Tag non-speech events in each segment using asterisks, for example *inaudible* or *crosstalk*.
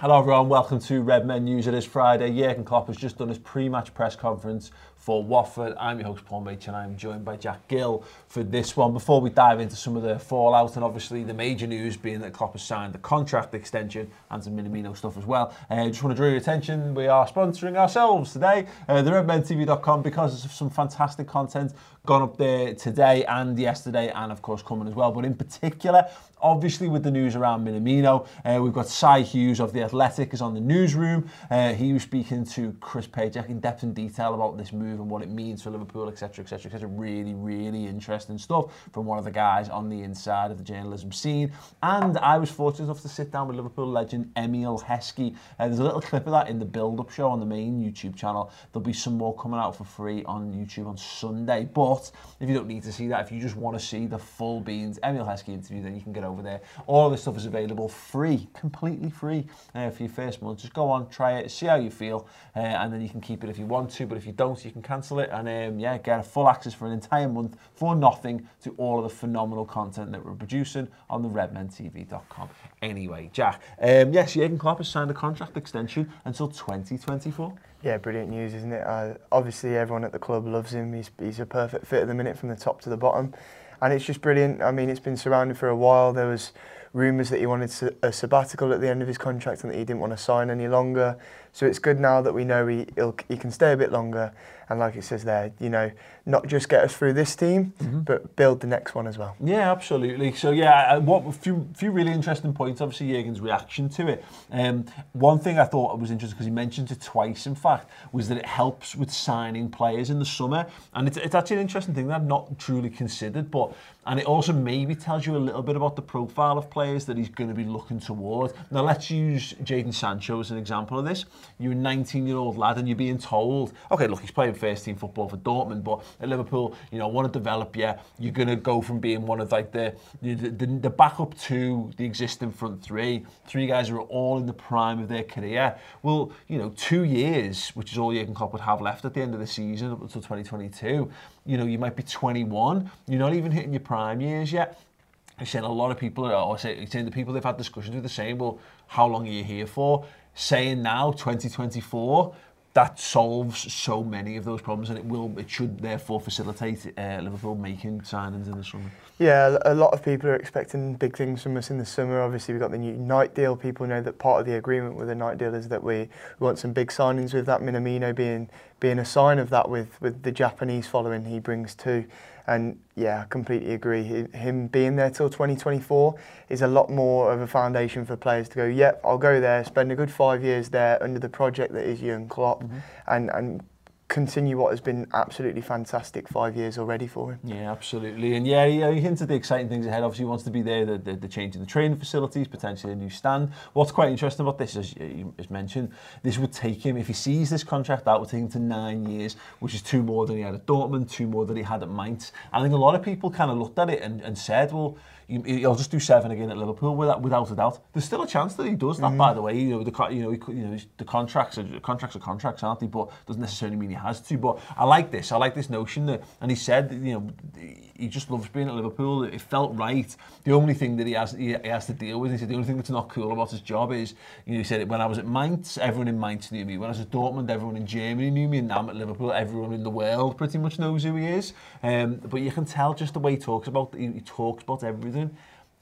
Hello everyone, welcome to Red Men News. It is Friday. Jurgen Klopp has just done his pre-match press conference for Watford. I'm your host Paul Mach and I'm joined by Jack Gill for this one. Before we dive into some of the fallout and obviously the major news being that Klopp has signed the contract extension and some Minamino stuff as well. I uh, just want to draw your attention, we are sponsoring ourselves today, uh, the redmentv.com because of some fantastic content gone up there today and yesterday and of course coming as well. But in particular, obviously with the news around Minamino, uh, we've got Si Hughes of The Athletic is on the newsroom. Uh, he was speaking to Chris Pajak in depth and detail about this move and what it means for Liverpool, etc, etc, etc. Really, really interesting stuff from one of the guys on the inside of the journalism scene. And I was fortunate enough to sit down with Liverpool legend Emile Heskey. Uh, there's a little clip of that in the build-up show on the main YouTube channel. There'll be some more coming out for free on YouTube on Sunday. But if you don't need to see that, if you just want to see the full beans Emile Heskey interview, then you can get over there. All this stuff is available free, completely free uh, for your first month. Just go on, try it, see how you feel, uh, and then you can keep it if you want to. But if you don't, you can cancel it and um, yeah, get full access for an entire month for nothing to all of the phenomenal content that we're producing on the redmentv.com. Anyway, Jack, um, yes, Jurgen Klopp has signed a contract extension until 2024. Yeah, brilliant news, isn't it? Uh, obviously, everyone at the club loves him. He's, he's a perfect fit at the minute from the top to the bottom. And it's just brilliant. I mean, it's been surrounded for a while. There was rumours that he wanted a sabbatical at the end of his contract and that he didn't want to sign any longer. So it's good now that we know he, he can stay a bit longer and like it says there, you know, not just get us through this team, mm-hmm. but build the next one as well. Yeah, absolutely. So yeah, what a few few really interesting points. Obviously, Jurgen's reaction to it. Um, one thing I thought was interesting because he mentioned it twice. In fact, was that it helps with signing players in the summer, and it's, it's actually an interesting thing that I've not truly considered. But and it also maybe tells you a little bit about the profile of players that he's going to be looking toward. Now let's use Jadon Sancho as an example of this. You're a 19 year old lad and you're being told, okay, look, he's playing first team football for Dortmund, but at Liverpool, you know, want to develop you. You're going to go from being one of like the, the, the, the backup to the existing front three. Three guys who are all in the prime of their career. Well, you know, two years, which is all Jurgen Klopp would have left at the end of the season up until 2022. You know, you might be 21. You're not even hitting your prime years yet. I'm saying a lot of people, or saying the people they've had discussions with, are saying, well, how long are you here for? Saying now, 2024, that solves so many of those problems, and it will, it should therefore facilitate uh, Liverpool making signings in the summer. Yeah, a lot of people are expecting big things from us in the summer. Obviously, we've got the new Nike deal. People know that part of the agreement with the Nike deal is that we, we want some big signings with that. Minamino being being a sign of that with with the Japanese following he brings too. And yeah, I completely agree. Him being there till 2024 is a lot more of a foundation for players to go, yep, I'll go there, spend a good five years there under the project that is Jurgen Klopp, mm-hmm. and, and continue what has been absolutely fantastic five years already for him. Yeah, absolutely. And yeah, he, he hinted the exciting things ahead. Obviously, he wants to be there, the, the, the change in the training facilities, potentially a new stand. What's quite interesting about this, as, as mentioned, this would take him, if he sees this contract out, would take him to nine years, which is two more than he had at Dortmund, two more than he had at Mainz. I think a lot of people kind of looked at it and, and said, well, he'll just do seven again at Liverpool without, without a doubt. There's still a chance that he does that, mm-hmm. by the way. You know, the you know, he, you know, the contracts are contracts are contracts, aren't they? But doesn't necessarily mean he has to. But I like this. I like this notion that, and he said, you know, he just loves being at Liverpool. It felt right. The only thing that he has he, he has to deal with, he said, the only thing that's not cool about his job is, you know, he said, when I was at Mainz, everyone in Mainz knew me. When I was at Dortmund, everyone in Germany knew me. And now I'm at Liverpool, everyone in the world pretty much knows who he is. Um, but you can tell just the way he talks about, he, he talks about everything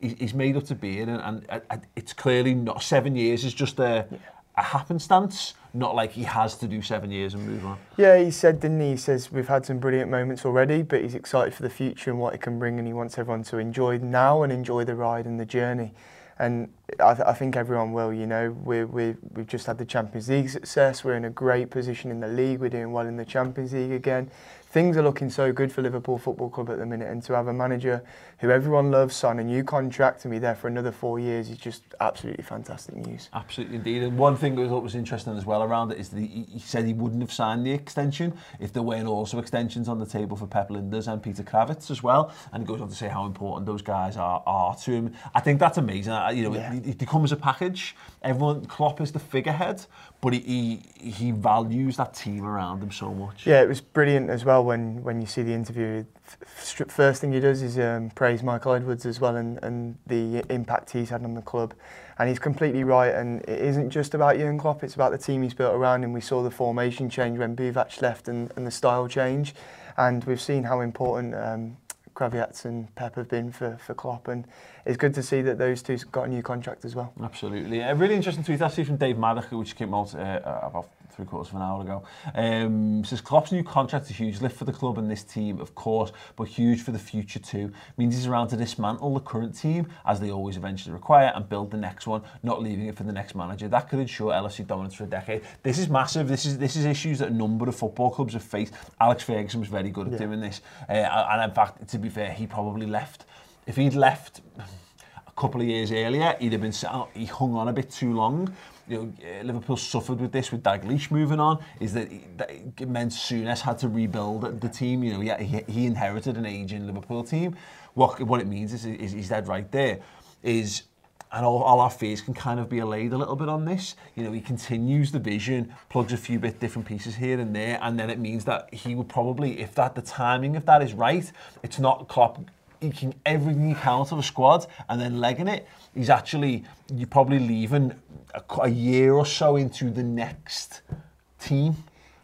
he's made up to be in, and, and, it's clearly not seven years is just a, yeah. a happenstance, not like he has to do seven years and move on. Yeah, he said, didn't he? He says we've had some brilliant moments already, but he's excited for the future and what it can bring, and he wants everyone to enjoy now and enjoy the ride and the journey. And I, th- I think everyone will, you know, we're, we're, we've just had the Champions League success, we're in a great position in the league, we're doing well in the Champions League again things are looking so good for Liverpool Football Club at the minute, and to have a manager who everyone loves sign a new contract and be there for another four years is just absolutely fantastic news. Absolutely indeed. And one thing thought was interesting as well around it is that he, he said he wouldn't have signed the extension if there weren't also extensions on the table for Pep Lijnders and Peter Krawietz as well. And he goes on to say how important those guys are, are to him. I think that's amazing. You know, yeah. it, it becomes a package. Everyone, Klopp is the figurehead, but he, he, he values that team around him so much. Yeah, it was brilliant as well when, when you see the interview. First thing he does is um, praise Michael Edwards as well and, and the impact he's had on the club. And he's completely right. And it isn't just about Jurgen Klopp; it's about the team he's built around him. We saw the formation change when Buvac left, and, and the style change. And we've seen how important um, Krawietz and Pep have been for, for Klopp. And it's good to see that those two got a new contract as well. Absolutely. A really interesting tweet actually from Dave Maddock, which came out uh, about three quarters of an hour ago. Um, says Klopp's new contract is a huge lift for the club and this team, of course, but huge for the future too. Means he's around to dismantle the current team, as they always eventually require, and build the next one, not leaving it for the next manager. That could ensure LFC dominance for a decade. This is massive. This is this is issues that a number of football clubs have faced. Alex Ferguson was very good at yeah. doing this. Uh, and in fact, to be fair, he probably left. If he'd left... a couple of years earlier, he'd have been sat out, he hung on a bit too long. You know, uh, Liverpool suffered with this with Dalglish moving on, is that, it meant Souness had to rebuild the team. You know, he, he inherited an aging Liverpool team. What, what it means is, is he's dead right there, is and all, all our fears can kind of be allayed a little bit on this. You know, he continues the vision, plugs a few bit different pieces here and there, and then it means that he would probably, if that the timing of that is right, it's not Klopp eking he can out of a squad and then legging it. He's actually, you're probably leaving a, a year or so into the next team.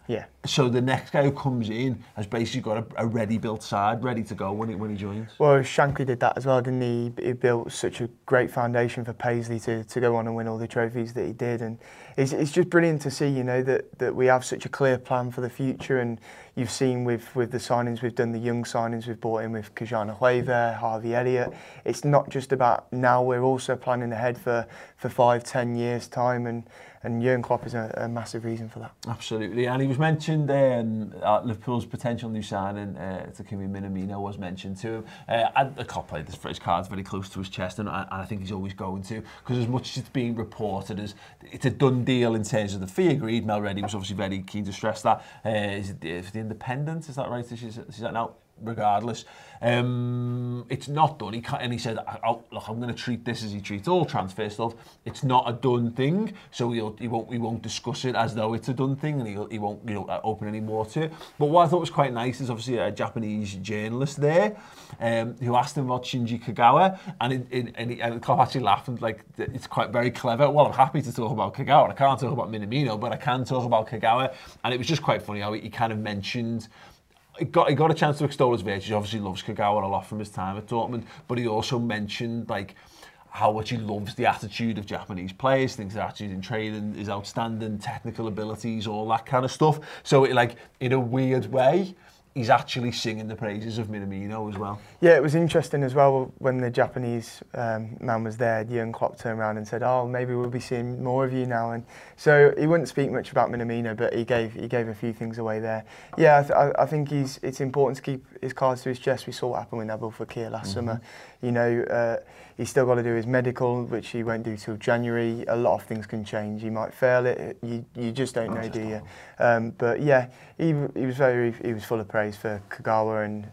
Yeah. So the next guy who comes in has basically got a, a ready-built side, ready to go when he when he joins. Well, Shankly did that as well, didn't he? He built such a great foundation for Paisley to, to go on and win all the trophies that he did, and it's, it's just brilliant to see, you know, that, that we have such a clear plan for the future, and you've seen with with the signings we've done, the young signings we've brought in with Ki-Jana Hoever, Harvey Elliott. It's not just about now; we're also planning ahead for for five, ten years time, and and Jurgen Klopp is a, a, massive reason for that. Absolutely, and he was mentioned um, uh, Liverpool's potential new signing uh, Takumi Minamino was mentioned to him. Uh, and the Klopp played this for his cards very close to his chest, and, and I think he's always going to because as much as it's being reported as it's a done deal in terms of the fee agreed, Mel Reddy was obviously very keen to stress that. Uh, is, it, is the Independent? Is that right? Is, is that now? regardless. Um, it's not done. He can't, and he said, "Look, I'm going to treat this as he treats all transfers. Stuff. It's not a done thing, so he'll, he won't he won't discuss it as though it's a done thing, and he'll, he won't you know uh, open any more to it." But what I thought was quite nice is obviously a Japanese journalist there um, who asked him about Shinji Kagawa, and in, in, and, he, and Klopp actually laughed and like it's quite very clever. Well, I'm happy to talk about Kagawa. I can't talk about Minamino, but I can talk about Kagawa, and it was just quite funny how he, he kind of mentioned he got he got a chance to extol his virtues. He obviously loves Kagawa a lot from his time at Dortmund, but he also mentioned like how much he loves the attitude of Japanese players, thinks their attitude in training is outstanding, technical abilities, all that kind of stuff. So it like in a weird way, he's actually singing the praises of Minamino as well. Yeah, it was interesting as well when the Japanese um, man was there, Jurgen Klopp turned around and said, oh, maybe we'll be seeing more of you now. And so he wouldn't speak much about Minamino, but he gave he gave a few things away there. Yeah, I, th I, think he's it's important to keep his cards to his chest. We saw what happened with Nabil Fakir last mm -hmm. summer. You know, uh, he's still got to do his medical, which he won't do till January. A lot of things can change. He might fail it. You you just don't know, do you? Um, but yeah, he he was very he was full of praise for Kagawa and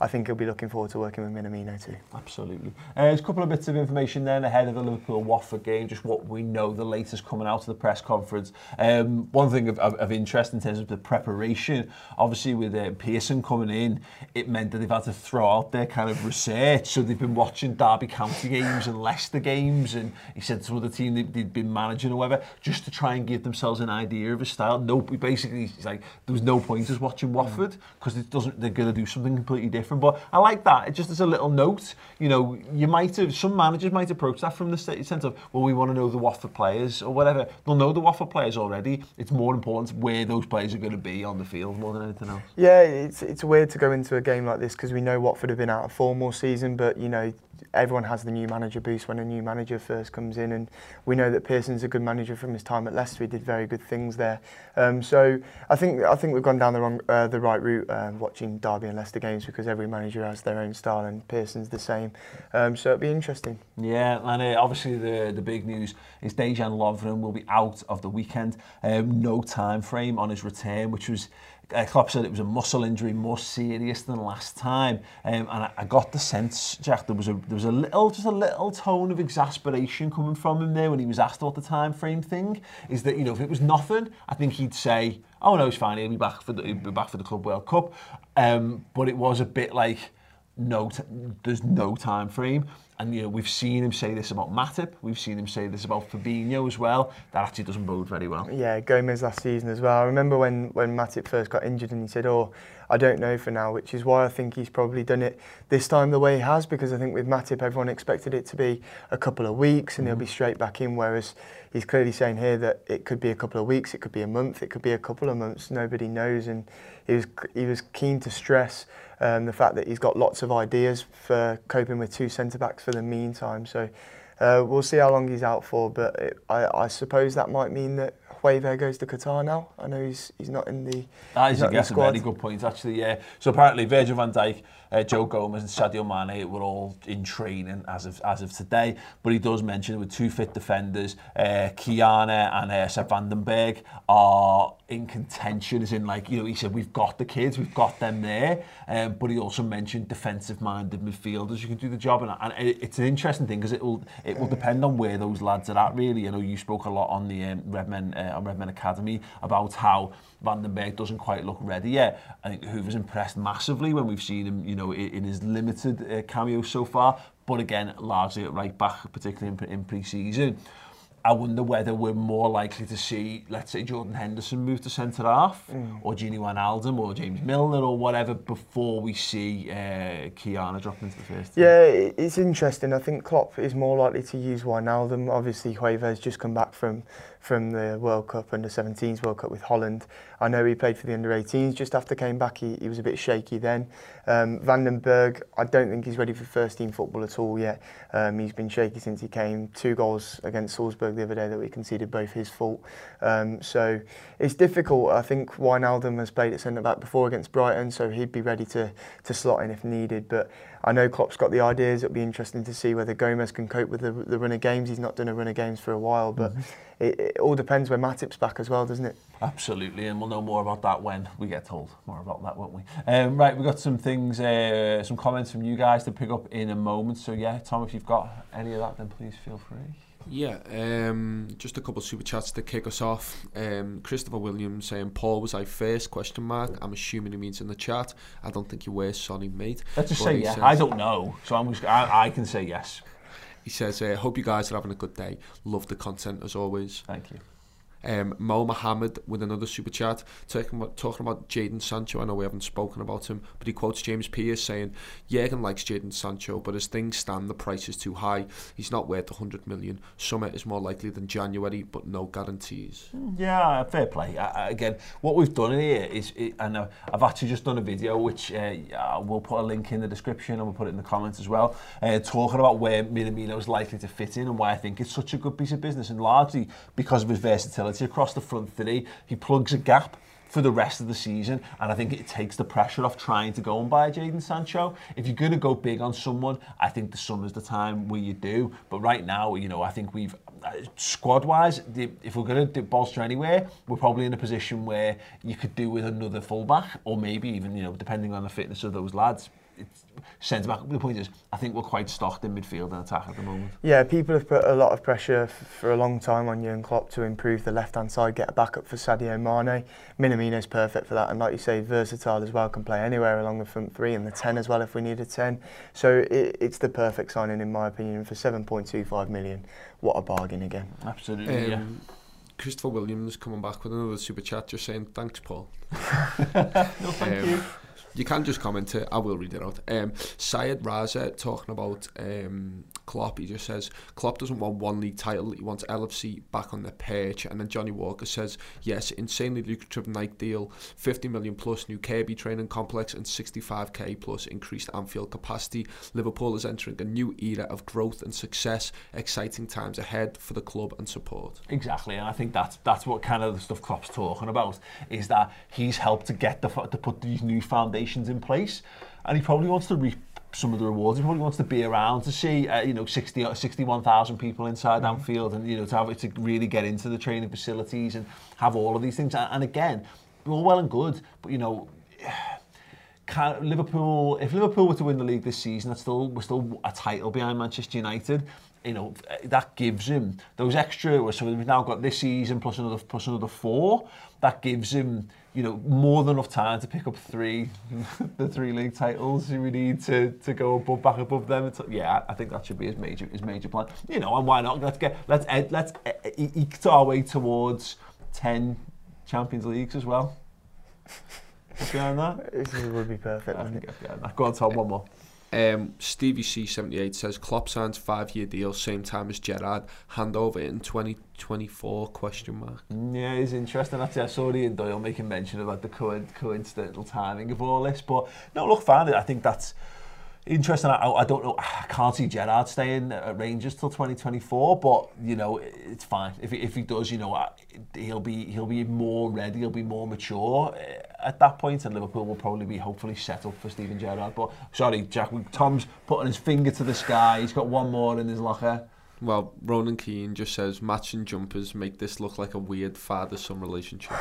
I think he'll be looking forward to working with Minamino too. Absolutely. Uh, there's a couple of bits of information then ahead of the Liverpool-Watford game, just what we know, the latest coming out of the press conference. Um, one thing of, of, of, interest in terms of the preparation, obviously with uh, Pearson coming in, it meant that they've had to throw out their kind of research. So they've been watching Derby County games and Leicester games, and he said some of the team they, they'd been managing or whatever, just to try and give themselves an idea of his style. No, basically, he's like, there was no point us watching Watford because it doesn't. They're going to do something completely different. But I like that. It just as a little note, you know, you might have some managers might approach that from the sense of, well, we want to know the Watford players or whatever. They'll know the Watford players already. It's more important where those players are going to be on the field more than anything else. Yeah, it's it's weird to go into a game like this because we know Watford have been out of form all season, but you know everyone has the new manager boost when a new manager first comes in, and we know that Pearson's a good manager from his time at Leicester. He did very good things there. Um, so I think I think we've gone down the wrong, uh, the right route uh, watching Derby and Leicester games because every manager has their own style, and Pearson's the same. Um, so it'll be interesting. Yeah, and uh, obviously the the big news is Dejan Lovren will be out of the weekend. Um, no time frame on his return, which was uh, Klopp said it was a muscle injury more serious than last time um, and I, I got the sense Jack there was a there was a little just a little tone of exasperation coming from him there when he was asked about the time frame thing is that you know if it was nothing I think he'd say oh no it's fine he'll be back for the he'll be back for the Club World Cup Um, but it was a bit like, no, there's no time frame. And you know, we've seen him say this about Matip. We've seen him say this about Fabinho as well. That actually doesn't bode very well. Yeah, Gomez last season as well. I remember when, when Matip first got injured and he said, oh, I don't know for now, which is why I think he's probably done it this time the way he has, because I think with Matip, everyone expected it to be a couple of weeks and mm. he'll be straight back in, whereas he's clearly saying here that it could be a couple of weeks, it could be a month, it could be a couple of months, nobody knows. And he was, he was keen to stress um, the fact that he's got lots of ideas for coping with two centre-backs for the meantime. So uh, we'll see how long he's out for, but it, I, I suppose that might mean that Cueva goes to Qatar now. I know he's he's not in the. That is, I guess, a very good point, actually. Yeah. So apparently Virgil van Dijk uh, Joe Gomez and Sadio Mane were all in training as of as of today. But he does mention with two fit defenders, uh, Ki-Jana and uh, Sepp Vandenberg are in contention. As in, like you know, he said we've got the kids, we've got them there. Um, but he also mentioned defensive-minded midfielders who can do the job, and, and it, it's an interesting thing because it will it will depend on where those lads are at. Really, you know, you spoke a lot on the um, Redmen uh, on Redmen Academy about how Vandenberg doesn't quite look ready yet. I think Hoover's impressed massively when we've seen him, you know, know, in his limited uh, cameo so far, but again, largely at right back, particularly in, in pre-season. I wonder whether we're more likely to see, let's say, Jordan Henderson move to centre half, mm. or Gini Wijnaldum, or James Milner, or whatever, before we see uh, Kiana drop into the first. Team. Yeah, it's interesting. I think Klopp is more likely to use Wijnaldum. Obviously, Hueva's just come back from from the World Cup, under 17s World Cup with Holland. I know he played for the under 18s just after came back, he, he was a bit shaky then. Um, Vandenberg, I don't think he's ready for first team football at all yet. Um, he's been shaky since he came. Two goals against Salzburg the other day that we conceded both his fault. Um, so it's difficult. I think Wijnaldum has played at centre back before against Brighton, so he'd be ready to, to slot in if needed. But I know Klopp's got the ideas. It'll be interesting to see whether Gomez can cope with the, the run of games. He's not done a run of games for a while, but. Mm -hmm it, it all depends when Matip's back as well, doesn't it? Absolutely, and we'll know more about that when we get told more about that, won't we? Um, right, we've got some things, uh, some comments from you guys to pick up in a moment. So yeah, Tom, if you've got any of that, then please feel free. Yeah, um, just a couple of super chats to kick us off. Um, Christopher Williams saying Paul was I first question mark. I'm assuming he means in the chat. I don't think you were Sonny mate. Let's just say yeah. Says, I don't know, so I'm just, I, I can say yes. He says, uh, hope you guys are having a good day. Love the content as always. Thank you. Um, Mo Mohammed with another super chat talking about, talking about Jadon Sancho. I know we haven't spoken about him, but he quotes James Pierce saying, Jurgen likes Jadon Sancho, but as things stand, the price is too high. He's not worth 100 million. Summer is more likely than January, but no guarantees. Hmm, yeah, fair play. I, again, what we've done here is, it, and uh, I've actually just done a video which uh, we'll put a link in the description and we'll put it in the comments as well, uh, talking about where Minamino is likely to fit in and why I think it's such a good piece of business, and largely because of his versatility across the front three. He plugs a gap for the rest of the season. And I think it takes the pressure off trying to go and buy Jadon Sancho. If you're going to go big on someone, I think the summer's the time where you do. But right now, you know, I think we've, uh, squad-wise, if we're going to bolster anywhere, we're probably in a position where you could do with another fullback, or maybe even, you know, depending on the fitness of those lads, centre back. The point is, I think we're quite stocked in midfield and attack at the moment. Yeah, people have put a lot of pressure for a long time on Jurgen Klopp to improve the left hand side, get a backup for Sadio Mane. Minamino's perfect for that, and like you say, versatile as well, can play anywhere along the front three and the 10 as well if we need a 10. So it, it's the perfect signing, in my opinion, for 7.25 million. What a bargain again. Absolutely, um, yeah. Christopher Williams coming back with another super chat just saying thanks Paul. *laughs* no, thank um, you. You can just comment it. I will read it out. Um, Syed Raza talking about um, Klopp. He just says Klopp doesn't want one league title. He wants LFC back on the pitch. And then Johnny Walker says yes, insanely lucrative Nike deal, 50 million plus new Kirkby training complex, and 65k plus increased Anfield capacity. Liverpool is entering a new era of growth and success. Exciting times ahead for the club and support. Exactly, and I think that's that's what kind of the stuff Klopp's talking about is that he's helped to get the to put these new foundations in place, and he probably wants to reap some of the rewards. He probably wants to be around to see, uh, you know, 60, 61,000 uh, people inside mm -hmm. Anfield and, you know, to, have, to really get into the training facilities and have all of these things. And, and again, all well and good, but, you know, *sighs* can, Liverpool, if Liverpool were to win the league this season, that's still, we're still a title behind Manchester United. you know, that gives him those extra, so we've now got this season plus another, plus another four, that gives him you know, more than enough time to pick up three, *laughs* the three league titles we need to, to go above, back above them. yeah, I think that should be his major, his major plan. You know, and why not? Let's get, let's, ed, let's e, e eke our way towards 10 Champions Leagues as well. Get behind that? It would be perfect. I think get behind that. Go on, Tom, one more. Um, Stevie C78 says Klopp signs five-year deal, same time as Gerrard. Handover in 2024? Question mark. Yeah, it's interesting. Actually, I saw Ian Doyle making mention about the co coincidental timing of all this, but no, look, fine. I think that's interesting. I, I don't know. I can't see Gerrard staying at Rangers till 2024, but you know it's fine. If, if he does, you know he'll be he'll be more ready. He'll be more mature at that point, and Liverpool will probably be hopefully set up for Steven Gerrard. But sorry, Jack, Tom's putting his finger to the sky. He's got one more in his locker. Well, Ronan Keane just says matching jumpers make this look like a weird father-son relationship.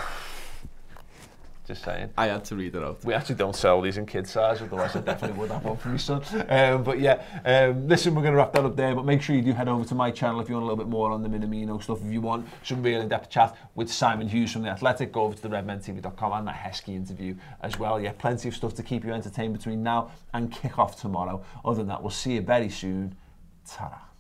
Just saying. I had to read it out. We actually don't sell these in kid size, otherwise I definitely would have one for my son. Um, but yeah, um, listen, we're going to wrap that up there. But make sure you do head over to my channel if you want a little bit more on the Minamino stuff. If you want some real in-depth chat with Simon Hughes from The Athletic, go over to the redmentv.com and that Heskey interview as well. Yeah, plenty of stuff to keep you entertained between now and kick-off tomorrow. Other than that, we'll see you very soon. ta